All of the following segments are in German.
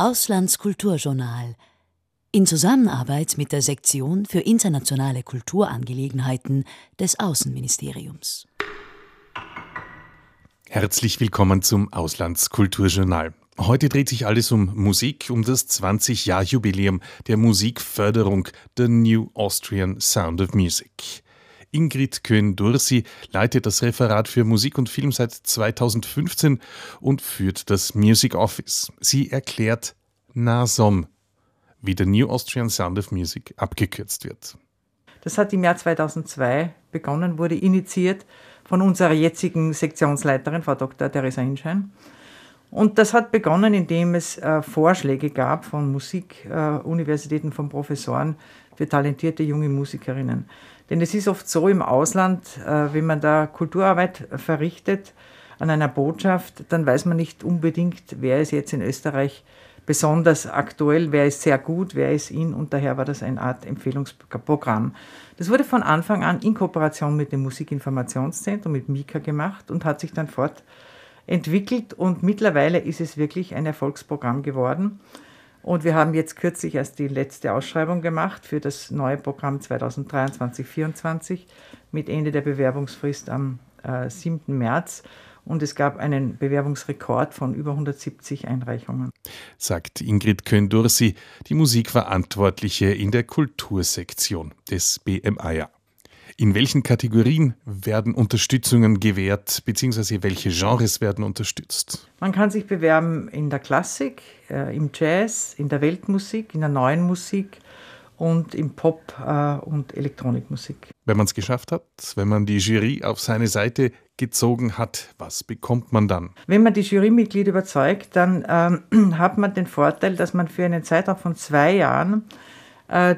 Auslandskulturjournal in Zusammenarbeit mit der Sektion für internationale Kulturangelegenheiten des Außenministeriums. Herzlich willkommen zum Auslandskulturjournal. Heute dreht sich alles um Musik, um das 20-Jahr-Jubiläum der Musikförderung The New Austrian Sound of Music. Ingrid Köhn-Dursi leitet das Referat für Musik und Film seit 2015 und führt das Music Office. Sie erklärt NASOM, wie der New Austrian Sound of Music abgekürzt wird. Das hat im Jahr 2002 begonnen, wurde initiiert von unserer jetzigen Sektionsleiterin, Frau Dr. Theresa Hinschein. Und das hat begonnen, indem es äh, Vorschläge gab von Musikuniversitäten, äh, von Professoren für talentierte junge Musikerinnen. Denn es ist oft so im Ausland, äh, wenn man da Kulturarbeit verrichtet an einer Botschaft, dann weiß man nicht unbedingt, wer ist jetzt in Österreich besonders aktuell, wer ist sehr gut, wer ist in und daher war das eine Art Empfehlungsprogramm. Das wurde von Anfang an in Kooperation mit dem Musikinformationszentrum, mit Mika gemacht und hat sich dann fortentwickelt und mittlerweile ist es wirklich ein Erfolgsprogramm geworden. Und wir haben jetzt kürzlich erst die letzte Ausschreibung gemacht für das neue Programm 2023-2024 mit Ende der Bewerbungsfrist am äh, 7. März und es gab einen Bewerbungsrekord von über 170 Einreichungen. Sagt Ingrid Köhn-Dursi, die Musikverantwortliche in der Kultursektion des BMAja. In welchen Kategorien werden Unterstützungen gewährt, beziehungsweise welche Genres werden unterstützt? Man kann sich bewerben in der Klassik, äh, im Jazz, in der Weltmusik, in der neuen Musik, und im Pop- äh, und Elektronikmusik. Wenn man es geschafft hat, wenn man die Jury auf seine Seite gezogen hat, was bekommt man dann? Wenn man die Jurymitglieder überzeugt, dann ähm, hat man den Vorteil, dass man für einen Zeitraum von zwei Jahren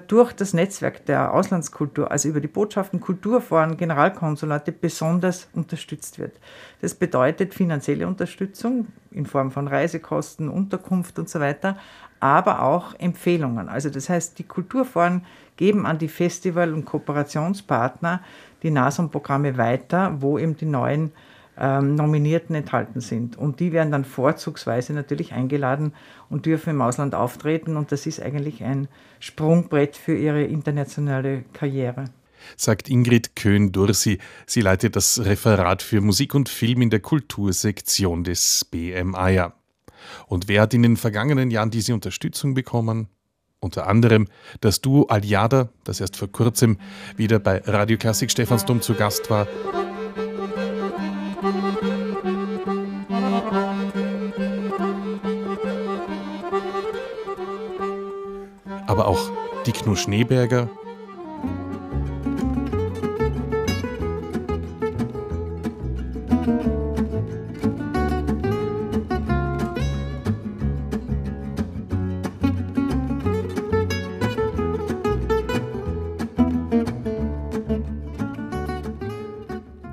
durch das Netzwerk der Auslandskultur, also über die Botschaften, Kulturforen, Generalkonsulate besonders unterstützt wird. Das bedeutet finanzielle Unterstützung in Form von Reisekosten, Unterkunft und so weiter, aber auch Empfehlungen. Also das heißt, die Kulturforen geben an die Festival- und Kooperationspartner die NASOM-Programme weiter, wo eben die neuen ähm, Nominierten enthalten sind. Und die werden dann vorzugsweise natürlich eingeladen und dürfen im Ausland auftreten. Und das ist eigentlich ein Sprungbrett für ihre internationale Karriere sagt Ingrid Köhn-Dursi. Sie leitet das Referat für Musik und Film in der Kultursektion des BMAja. Und wer hat in den vergangenen Jahren diese Unterstützung bekommen? Unter anderem das Duo Aliada, das erst vor kurzem wieder bei Radio Klassik Stephansdom zu Gast war. Aber auch die Knu Schneeberger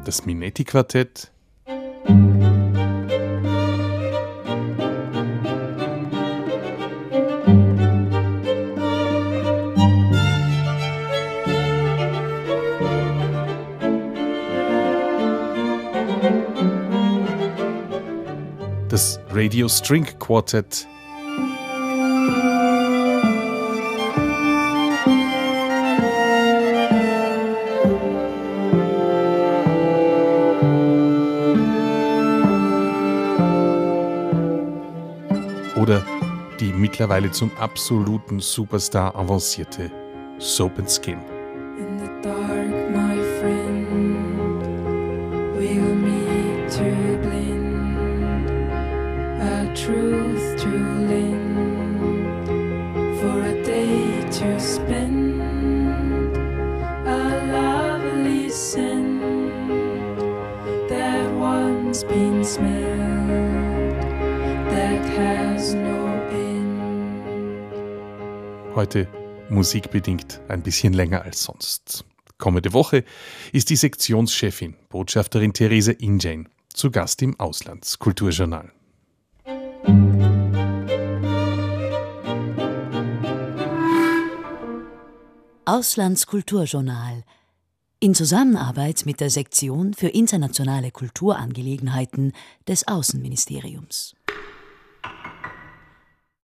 das Minetti-Quartett. Radio String Quartet mittlerweile zum absoluten Superstar avancierte Soap and Skin. Heute musikbedingt ein bisschen länger als sonst. Kommende Woche ist die Sektionschefin, Botschafterin Therese Injane, zu Gast im Auslandskulturjournal. Auslandskulturjournal in Zusammenarbeit mit der Sektion für internationale Kulturangelegenheiten des Außenministeriums.